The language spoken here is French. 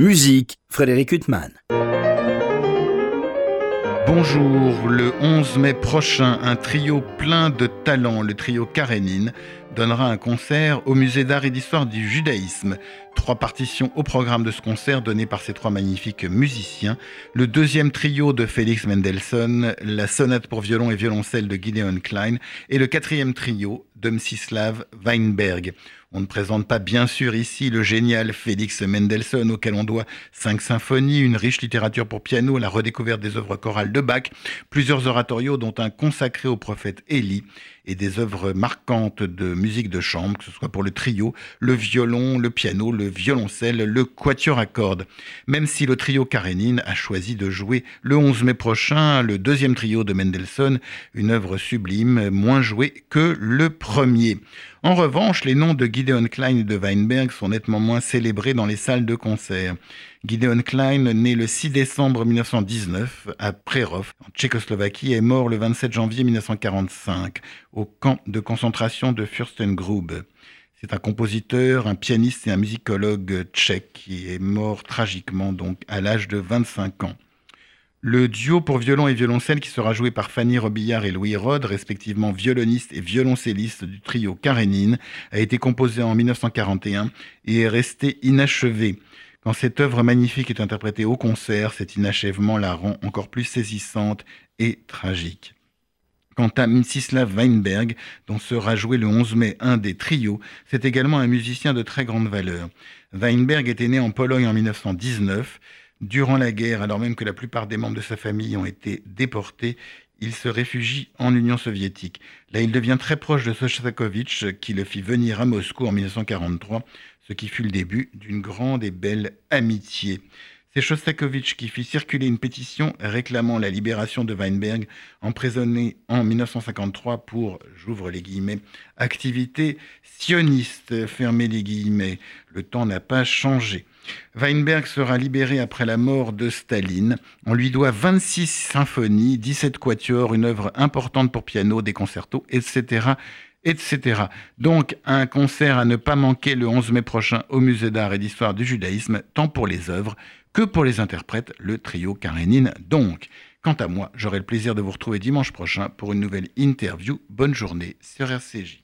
Musique, Frédéric Huttman. Bonjour, le 11 mai prochain, un trio plein de talent, le trio Karénine, donnera un concert au musée d'art et d'histoire du judaïsme. Trois partitions au programme de ce concert donné par ces trois magnifiques musiciens. Le deuxième trio de Félix Mendelssohn, la sonate pour violon et violoncelle de Gideon Klein et le quatrième trio de Mstislav Weinberg. On ne présente pas bien sûr ici le génial Félix Mendelssohn auquel on doit cinq symphonies, une riche littérature pour piano, la redécouverte des œuvres chorales de Bach, plusieurs oratorios dont un consacré au prophète Élie et des œuvres marquantes de musique de chambre, que ce soit pour le trio, le violon, le piano, le violoncelle, le quatuor à cordes. Même si le trio Karénine a choisi de jouer le 11 mai prochain le deuxième trio de Mendelssohn, une œuvre sublime, moins jouée que le premier. En revanche, les noms de Gideon Klein et de Weinberg sont nettement moins célébrés dans les salles de concert. Gideon Klein, né le 6 décembre 1919 à Prerov, en Tchécoslovaquie, est mort le 27 janvier 1945 au camp de concentration de Fürstengrube. C'est un compositeur, un pianiste et un musicologue tchèque qui est mort tragiquement donc à l'âge de 25 ans. Le duo pour violon et violoncelle qui sera joué par Fanny Robillard et Louis Rode, respectivement violoniste et violoncelliste du trio Karénine, a été composé en 1941 et est resté inachevé. Quand cette œuvre magnifique est interprétée au concert, cet inachèvement la rend encore plus saisissante et tragique. Quant à Mstislav Weinberg, dont sera joué le 11 mai un des trios, c'est également un musicien de très grande valeur. Weinberg était né en Pologne en 1919 Durant la guerre, alors même que la plupart des membres de sa famille ont été déportés, il se réfugie en Union soviétique. Là, il devient très proche de Sostakovitch, qui le fit venir à Moscou en 1943, ce qui fut le début d'une grande et belle amitié. C'est Shostakovich qui fit circuler une pétition réclamant la libération de Weinberg, emprisonné en 1953 pour, j'ouvre les guillemets, activité sioniste, fermez les guillemets. Le temps n'a pas changé. Weinberg sera libéré après la mort de Staline. On lui doit 26 symphonies, 17 quatuors, une œuvre importante pour piano, des concertos, etc etc. Donc un concert à ne pas manquer le 11 mai prochain au Musée d'art et d'histoire du judaïsme, tant pour les œuvres que pour les interprètes, le trio Karénine donc. Quant à moi, j'aurai le plaisir de vous retrouver dimanche prochain pour une nouvelle interview. Bonne journée sur RCJ.